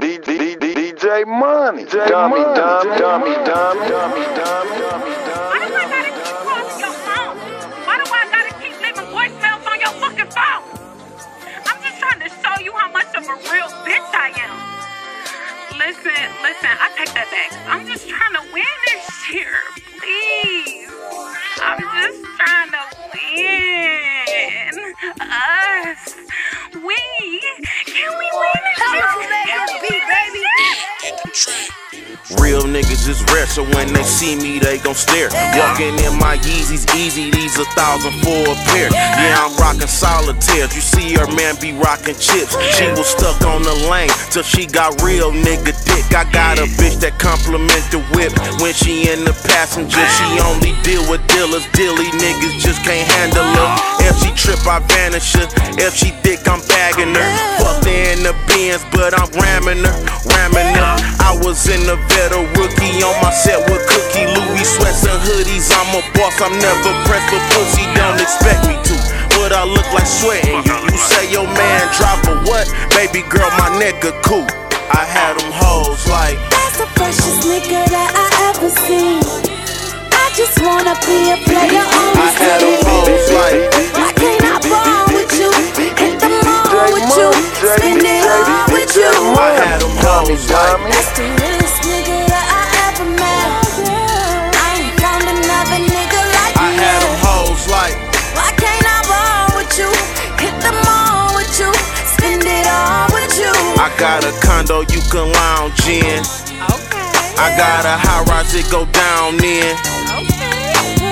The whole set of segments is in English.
DJ Money. Dummy, dummy, dummy, dummy, dummy, dummy, dummy, Why do I gotta keep calling your phone? Why do I gotta keep leaving voicemails on your fucking phone? I'm just trying to show you how much of a real bitch I am. Listen, listen, I take that back. I'm just trying to win this year, please. I'm just trying to win. Us. We. Can we win this year? Can we win this year? Real niggas is rare, so when they see me, they gon' stare. Walking in my Yeezys, easy, these a thousand for a pair. Yeah, I'm rocking solitaires. You see her man be rocking chips. She was stuck on the lane till she got real nigga dick. I got a bitch that compliment the whip when she in the passenger. She only deal with dealers, dilly niggas just can't handle her. If she trip, I vanish her. If she thick, I'm bagging her. Fucked in the Benz, but I'm ramming her, ramming her. I was in the vet, a rookie on my set with Cookie Louis sweats and hoodies. I'm a boss, I'm never pressed for pussy. Don't expect me to. But I look like sweating you. You say your man drop a what? Baby girl, my nigga cool. I had them hoes like. That's the freshest nigga that I ever seen. I just wanna be a player on the I had them hoes like. Why can't I ball with you? Hit the mall with you. Spend it all with you. I had them hoes like. That's the I got a condo you can lounge in. I got a high rise it go down in.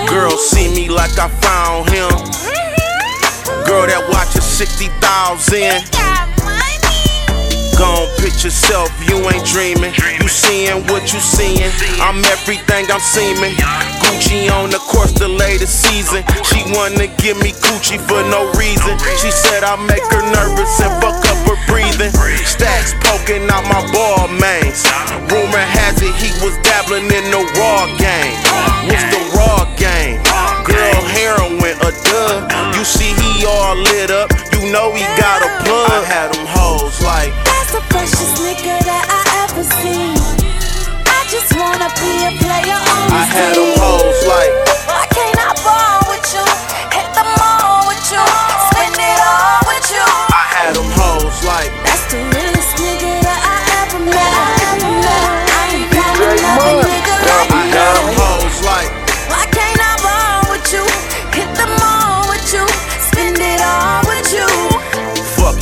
Girl see me like I found him. Mm-hmm. Girl that watches 60,000. Gon' pitch yourself, you ain't dreaming. You seeing what you seeing. I'm everything I'm seeming. Gucci on the course, the latest season. She wanna give me Gucci for no reason. She said I make her nervous and fuck up her breathing. Stacks poking out my ball mains. Rumor has it he was dabbling in the raw game. What's the raw game? Girl, heroin, a dub. You see he all lit up. You know he got a plug. I had them hoes like. That's the freshest nigga that I ever seen. I just wanna be a player on the I had them hoes like. Why can't I ball with you? Hit the mall with you. Spend it all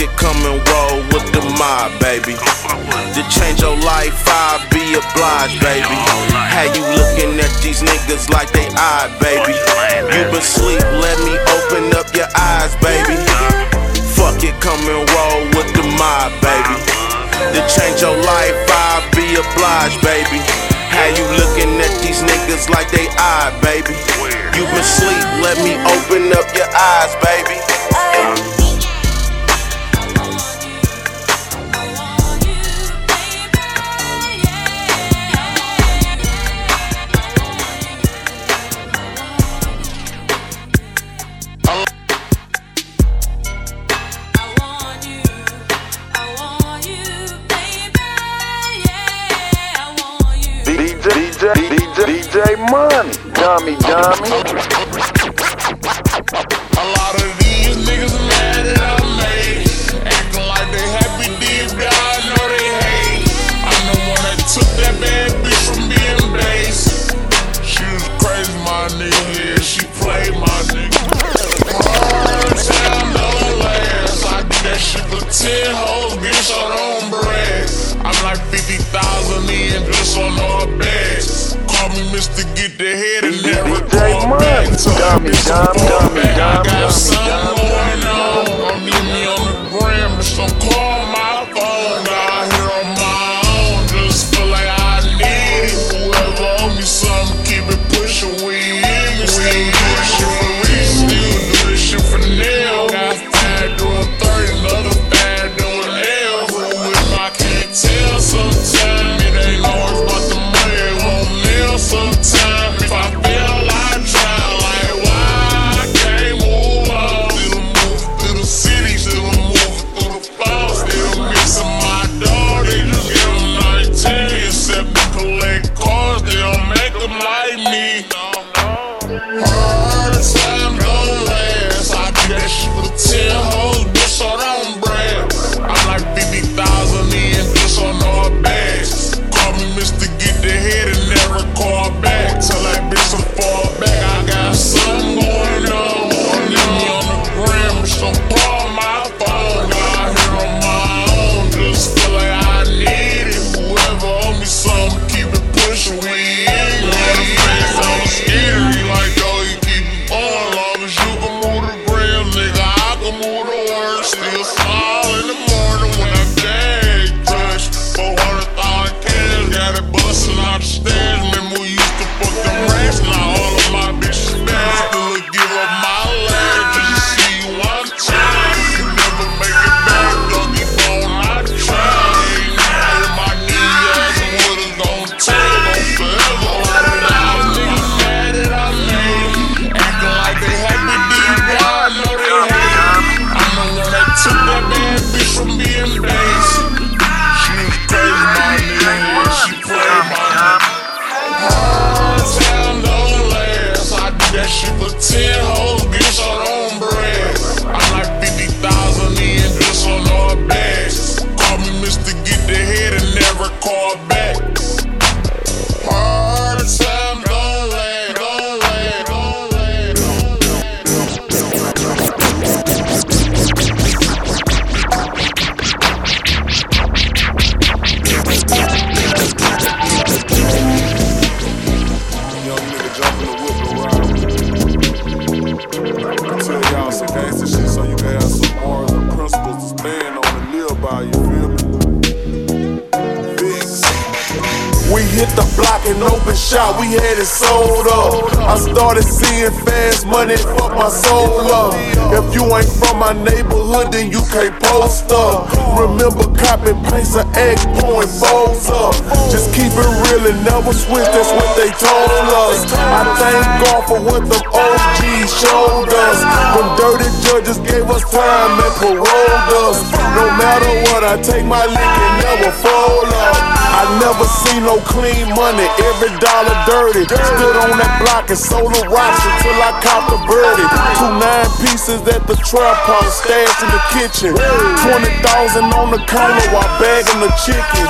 It, come and roll with the mob, baby. To change your life, I'll be obliged, baby. How you looking at these niggas like they odd, baby? You been sleep, let me open up your eyes, baby. Fuck it, come and roll with the mob, baby. To change your life, I'll be obliged, baby. How you looking at these niggas like they odd, baby? You been sleep, let me open up your eyes, baby. DJ, Money. Dummy, dummy. Back. Tell shop, we had it sold up. I started seeing fast money, fuck my soul up. If you ain't from my neighborhood, then you can't post up. Remember copping paints and egg pouring bowls up. Just keep it real and never switch, that's what they told us. I thank God for what the OGs showed us. Them dirty judges gave us time and paroled us. No matter what, I take my lick and never fold up. Never seen no clean money, every dollar dirty. Stood on that block and sold a rocks until I caught the birdie. Two nine pieces at the trap house, stashed in the kitchen. 20,000 on the counter while bagging the chicken.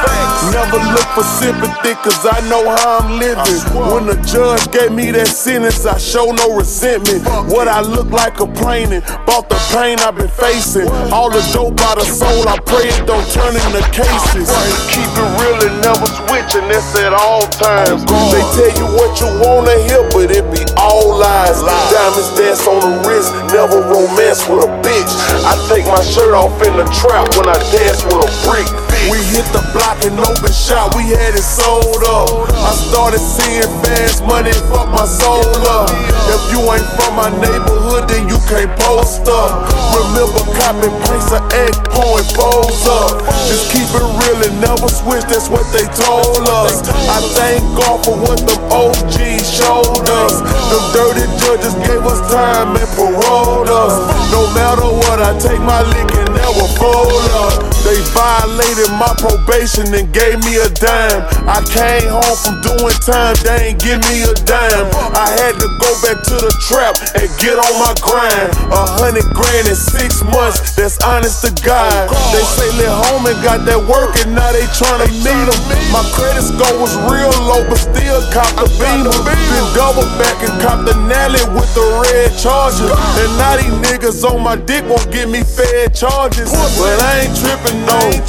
Never look for sympathy, cause I know how I'm living. When the judge gave me that sentence, I show no resentment. What I look like complaining, about the pain I've been facing. All the dope out of soul, I pray it don't turn into cases. Keep it real and never switch, and that's at all times. They tell you what you wanna hear, but it be all lies. Diamonds dance on the wrist, never romance with a bitch. I take my shirt off in the trap when I dance with a brick. We hit the block and open shop, we had it sold up. I started seeing fast money, fuck my soul up. If you ain't from my neighborhood, then you can't post up. Remember copping pints of egg, pouring bowls up. Just keep it real and never switch, that's what they told us. I thank God for what them OGs showed us. Them dirty judges gave us time and paroled us. No matter what, I take my lick and never fold up. They violated my probation and gave me a dime. I came home from doing time, they ain't give me a dime. I had to go back to the trap and get on my grind. A hundred grand in six months, that's honest to God. They say let home and got that work and now they tryna meet them. My credit score was real low, but still cop the beamer. Then double back and cop the Nelly with the red charger. And now these niggas on my dick won't give me fair charges. But I ain't tripping on it.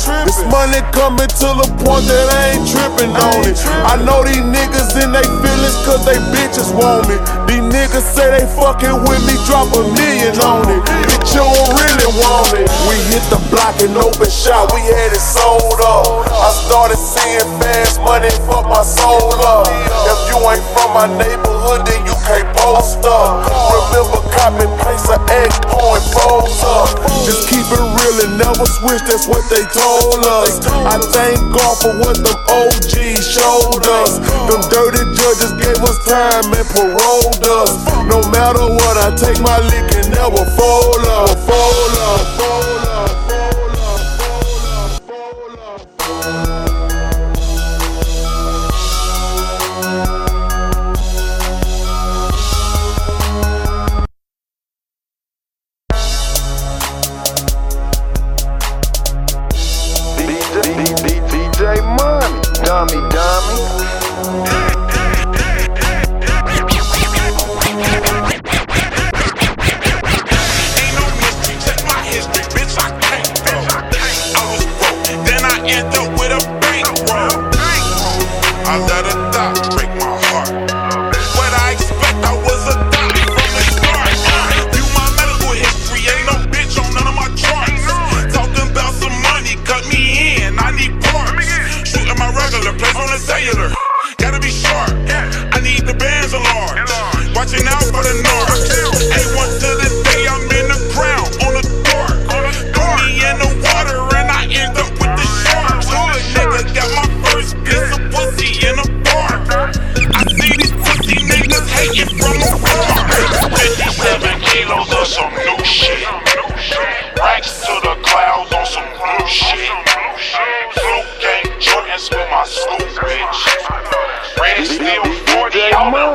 Money coming to the point that I ain't tripping on it. I know these niggas in they feelings cause they bitches want me. These niggas say they fucking with me, drop a million on it. Bitch, you don't really want it. We hit the block and open shop, we had it sold up. I started seeing fast money, fuck my soul up. If you ain't from my neighborhood, then you can't post up. Remember copping paints of egg, pouring bowls up. Just keep it real and never switch, that's what they told us. I thank God for what them OGs showed us. Them dirty judges gave us time and paroled us. No matter what, I take my lick and never fold up, fold up, fold up,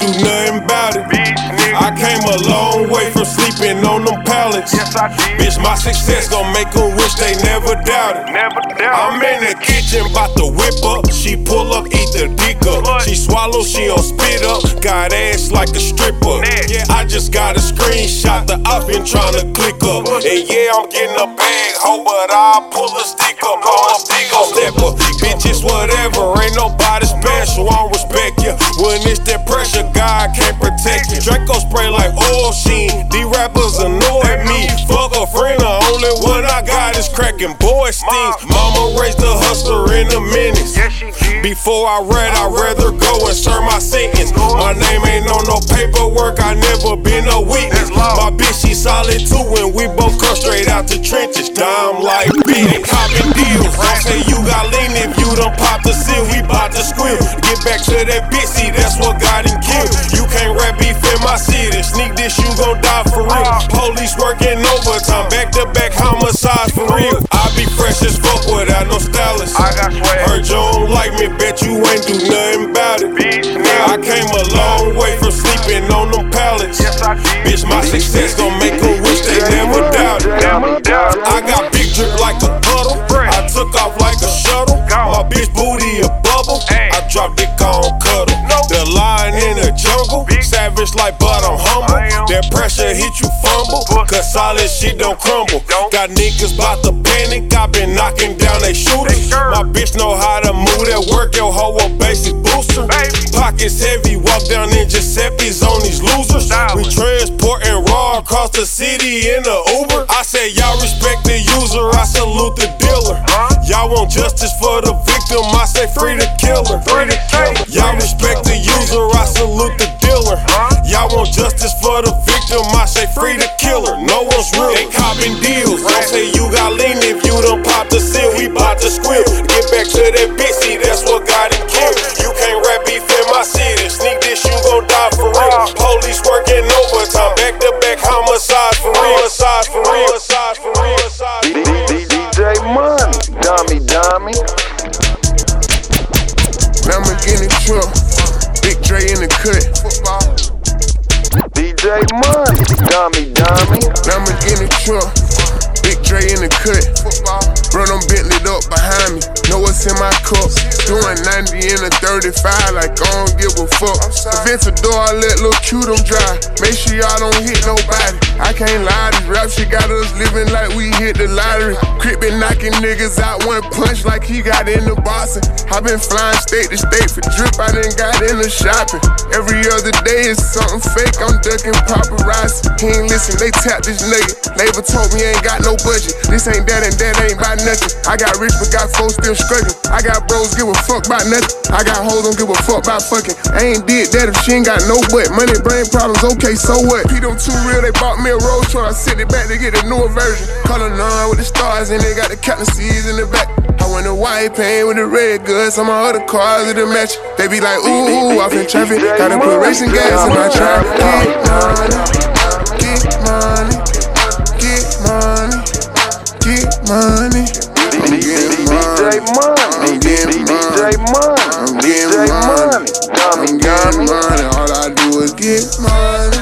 do nothing about it. Bitch. I came a long way from sleeping on them pallets. Yes, I did. Bitch, my success gon' make 'em wish they never doubted. Never doubt. I'm in the kitchen, bout to whip up. She pull up, eat the dick up. She swallow, she don't spit up. Got ass like a stripper. Yeah, I just got a screenshot that I've been trying to click up. And yeah, I'm getting a bag, ho, but I'll pull a stick up. I'm a stick up stepper. Bitches, whatever, ain't nobody special. I don't respect you. When it's that pressure, God can't protect you. Draco spray like oil sheen. These rappers annoy me. Fuck a friend, the only one I got is cracking boy steams. Mama raised a hustler in a menace. Yes, she did. Before I read, I'd rather go and serve my sentence. My name ain't on no paperwork, I never been a witness. My bitch, she solid too, and we both come straight out the trenches. Dime like bitch, copping deals. Don't say you got lean if you done pop the seal, we bout to squeal. Get back to that bitch, see, that's what got him killed. You can't rap beef in my city, sneak this, you gon' die for real. Police working overtime, back to back homicides for real. I be fresh as fuck without no stylist. I got swag. Heard you don't like me, bet you ain't do nothing about it. Bitch, my success gon' make 'em wish they never doubted. Doubt. I got big drip like a puddle. I took off like a shuttle. My bitch booty a bubble. I drop dick on cuddle. The lion in the jungle. Savage like but I'm humble. That pressure hit you fumble. Cause solid shit don't crumble. Got niggas bout to panic. I been knocking down they shooters. My bitch know how to move that work. Yo, hoe a basic. Pockets heavy. Walk down in Giuseppe's on these losers. We transporting raw across the city in the Uber. I say y'all respect the user. I salute the dealer. Y'all want justice for the victim. I say free the killer. Free the killer. Y'all respect the user. I salute the dealer. Y'all want justice for the victim. I say free the killer. No one's real. They copping deals. Don't say you got lean if you done pop the seal. We bout to squeal. Get back to that 35, like I don't give a fuck. Aventador, I let Lil Q them drive. Make sure y'all don't hit nobody. I can't lie, this rap shit got us living like we hit the lottery. Crip been knocking niggas out one punch like he got in the boxing. I been flying state to state for drip, I done got in the shopping. Every other day is something fake, I'm ducking paparazzi. He ain't listen, they tap this nigga. Labor told me ain't got no budget. This ain't that and that ain't about nothing. I got rich but got folks still struggling. I got bros give a fuck about nothing. I got hoes don't give a fuck about fucking. I ain't did that if she ain't got no butt. Money, brain problems, okay, so what? P them too real, they bought me a Rolls Royce. I sent it back to get a newer version. Color none with the stars and they got the captain C's in the back. I went to white paint with the red goods. Some of other cars that match. They be like, ooh, off in traffic. Gotta put racing gas in my trap. Get money, get money, get money, get money. I'm getting DJ money. I'm getting DJ money. I'm DJ getting money. I'm getting money. All I do is get money,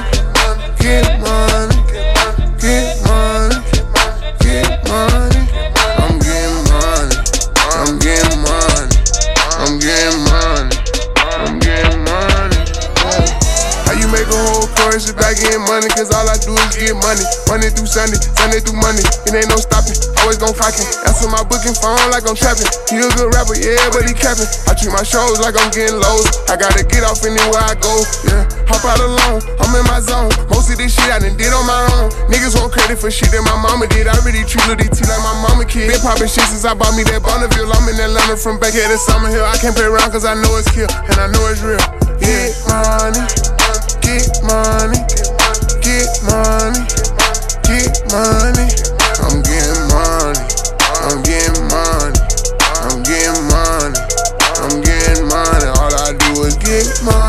I get money? cause all I do is get money. Monday through Sunday, Sunday through Monday. It ain't no stopping, always gon' clocking. Answer my booking phone like I'm trapping. He a good rapper, yeah, but he capping. I treat my shows like I'm getting lows. I gotta get off anywhere I go, yeah. Hop out alone, I'm in my zone. Most of this shit I done did on my own. Niggas want credit for shit that my mama did. I really treat Lil DT like my mama kid. Been poppin' shit since I bought me that Bonneville. I'm in Atlanta from back here to Summerhill. I can't play around cause I know it's kill, and I know it's real. Get money, get money, get money, get money. I'm getting money, I'm getting money, I'm getting money, I'm getting money. All I do is get money,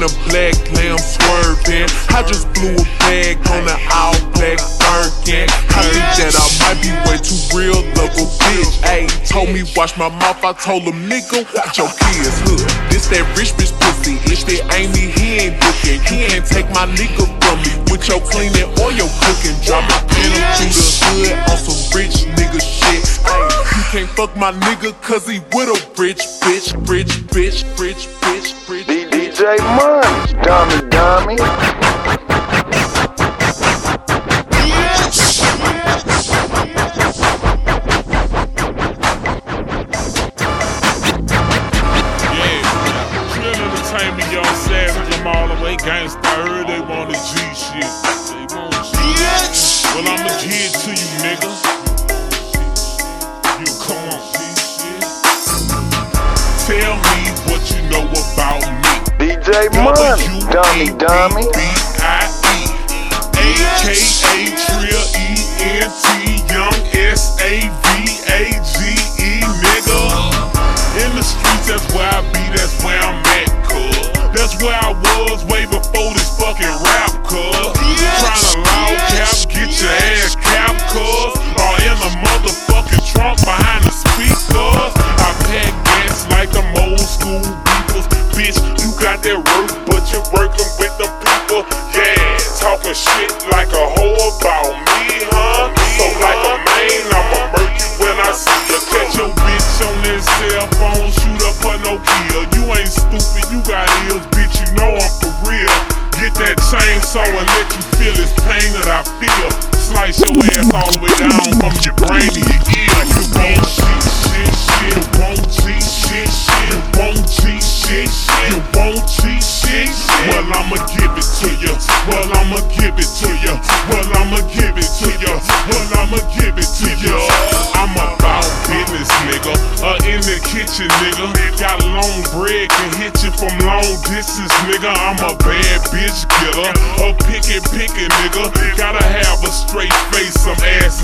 in a black lamb swerving. I just blew a bag on an all black Birkin. I think that I might be way too real of a bitch. Ayy, told me wash my mouth, I told him nigga, watch your kids, hood. This that rich bitch pussy, if that me, he ain't looking. You can't take my nigga from me with your cleaning or your cooking. Drop a pin through the hood on some rich nigga shit. Ayy, you can't fuck my nigga cause he with a rich bitch, rich bitch, rich bitch, rich bitch. DJ Money, dummy, dummy. Yeah, Trill Entertainment, Young Savage, all the way gangsta. Money, dummy, dummy. Young S-A-V-A-G-E nigga. In the streets that's where I be, that's where I'm at That's where I was way before this fucking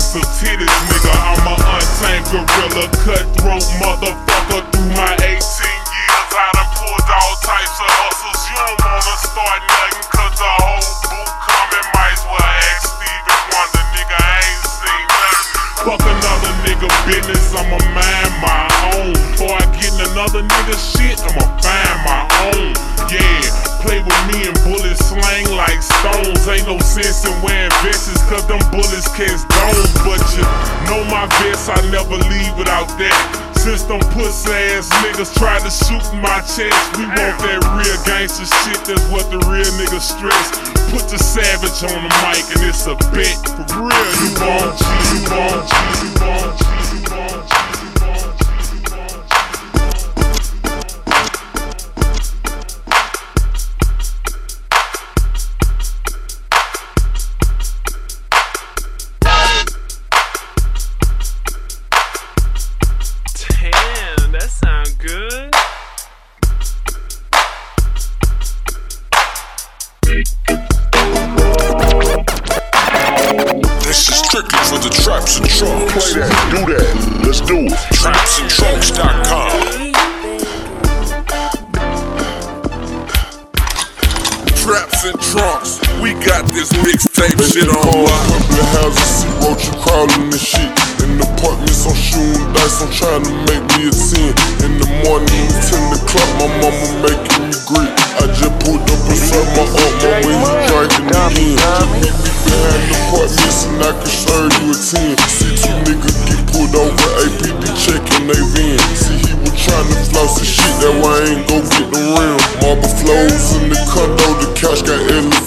some titties, nigga. Niggas try to shoot my chest, we want that real gangster shit, that's what the real niggas stress. Put the savage on the mic and it's a bet. For real, you cheat, you won't you won't cheat,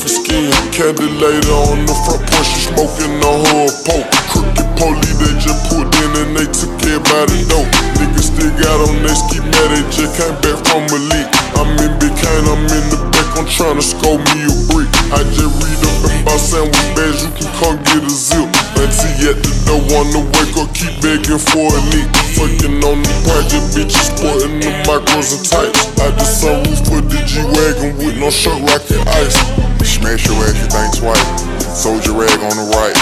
elephant skin. Candy later on the front porch, smoking her a poke. Crooked police, they just pulled in and they took everybody dope. Niggas still got on their schematic, just came back from a leak. I'm in Big Cane, I'm in the back, I'm trying to score me a brick. I just read up about sandwich bags, you can come get a zip. Auntie at the door, wanna wake up, keep begging for a leak. Fucking on the project, bitches sporting the micros and tights. I just sunroof put the G-Wagon with no shirt rockin' ice. Smash your ass, you think twice. Soldier rag on the right.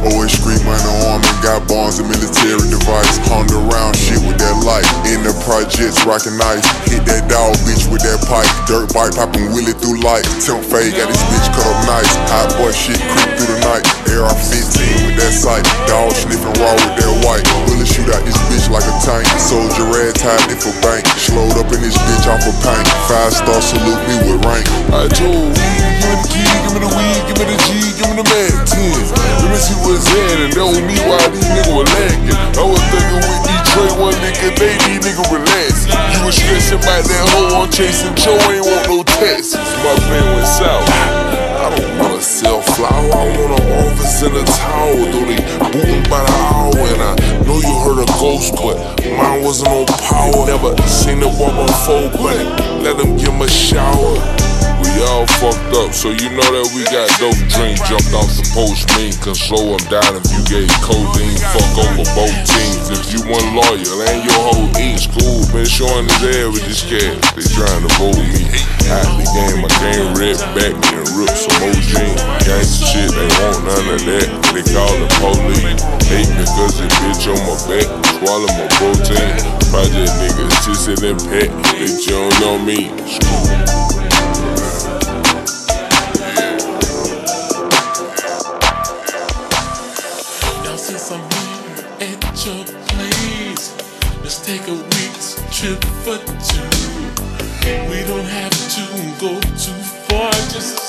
Always money on and got bonds and military device. Honda around shit with that light. In the projects, rockin' ice. Hit that dog bitch with that pipe. Dirt bike poppin' wheelie through light. Temp fade got this bitch cut up nice. Hot boy shit creep through the night. AR-15 with that sight. Dog sniffing raw with that white. Bullet shoot out this bitch like a tank. Soldier rag tied it for bank. Slowed up in this bitch off a paint. Five star salute me with rank. I told was stressing about that hoe on chasing Joe, ain't want no tests. My plan went south. I don't wanna sell flour, I want an office in a tower. Though they booting by the hour, and I know you heard a ghost, but mine wasn't on power. Never seen it walk before, but let them give 'em a shower. We all fucked up, so you know that we got dope dreams jumped off the post mean can slow them down if you gave codeine. Fuck over both teams. If you one loyal and your whole eat school been showing his head with this cash. They trying to vote me out the game. I came red back and rip some more jeans. Gangsta shit, they want none of that. They call the police. Hate me cause bitch on my back. Swallow my protein. Project niggas, tissy and pet. Bitch, you don't know me. Trip for two. We don't have to go too far, just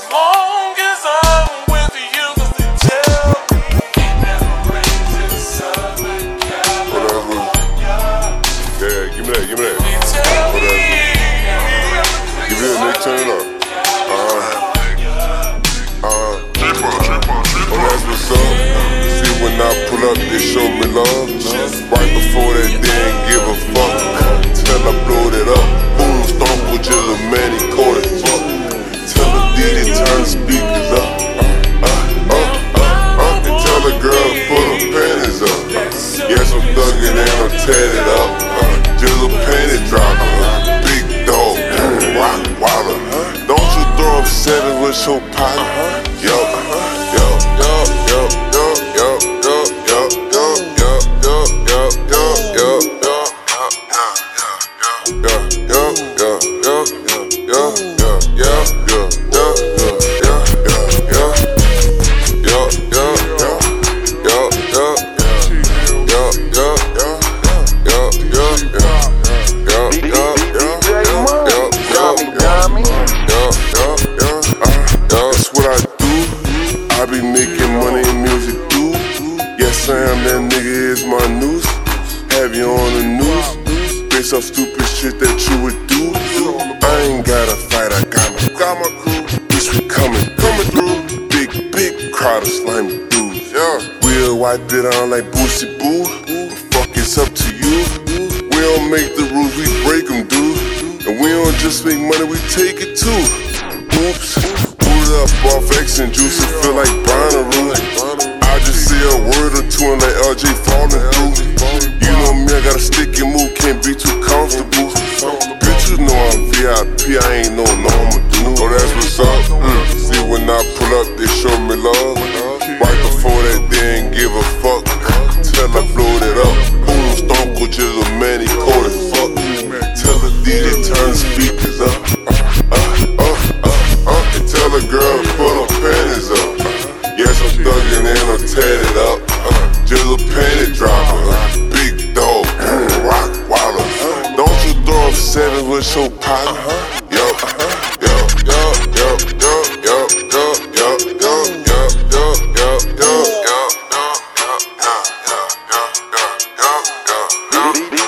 make the rules, we break them, dude. And we don't just make money, we take it too. Oops, pulled up off X and juice, it feel like Bonnaroo. I just say a word or two and let LJ falling through. You know me, I got a sticky move, can't be too comfortable. Bitch, you know I'm VIP, I ain't no normal dude. Oh, that's what's up. Mm. See, when I pull up, they show me love. Right before that, they ain't give a fuck. Till I blowed it up. Boom, Stone Cold Jizzle, man, he cold as fuck. Tell the DJ turn speakers up. Uh, uh, uh, uh, uh, and tell the girl put her panties up. Yes, I'm thuggin' and I'm tatted up. Uh, Jizzle panty dropper. Big dog, rock waller. Don't you throw up seven with your pot? no, no.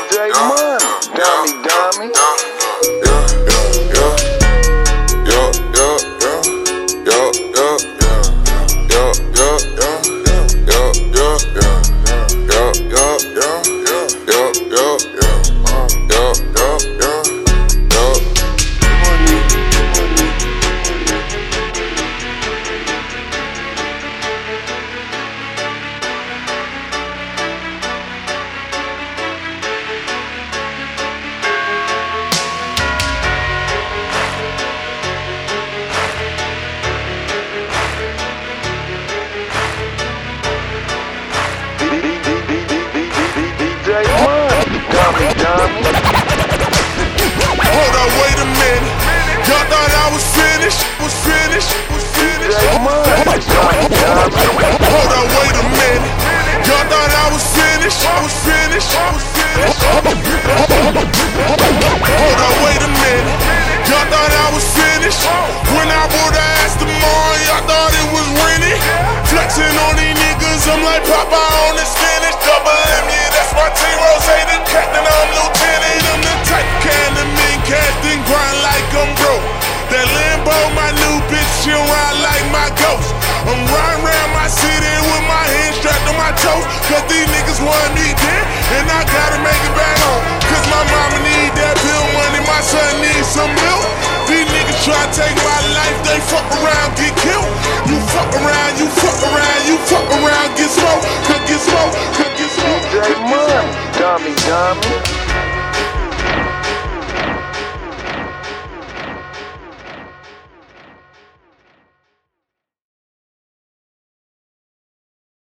On. Cause these niggas want me dead, and I gotta make it back home. Cause my mama need that bill money, my son needs some milk. These niggas try to take my life, they fuck around, get killed. You fuck around, you fuck around, you fuck around, get smoked, could get smoked, could get smoked. DJ Money, dummy, dummy.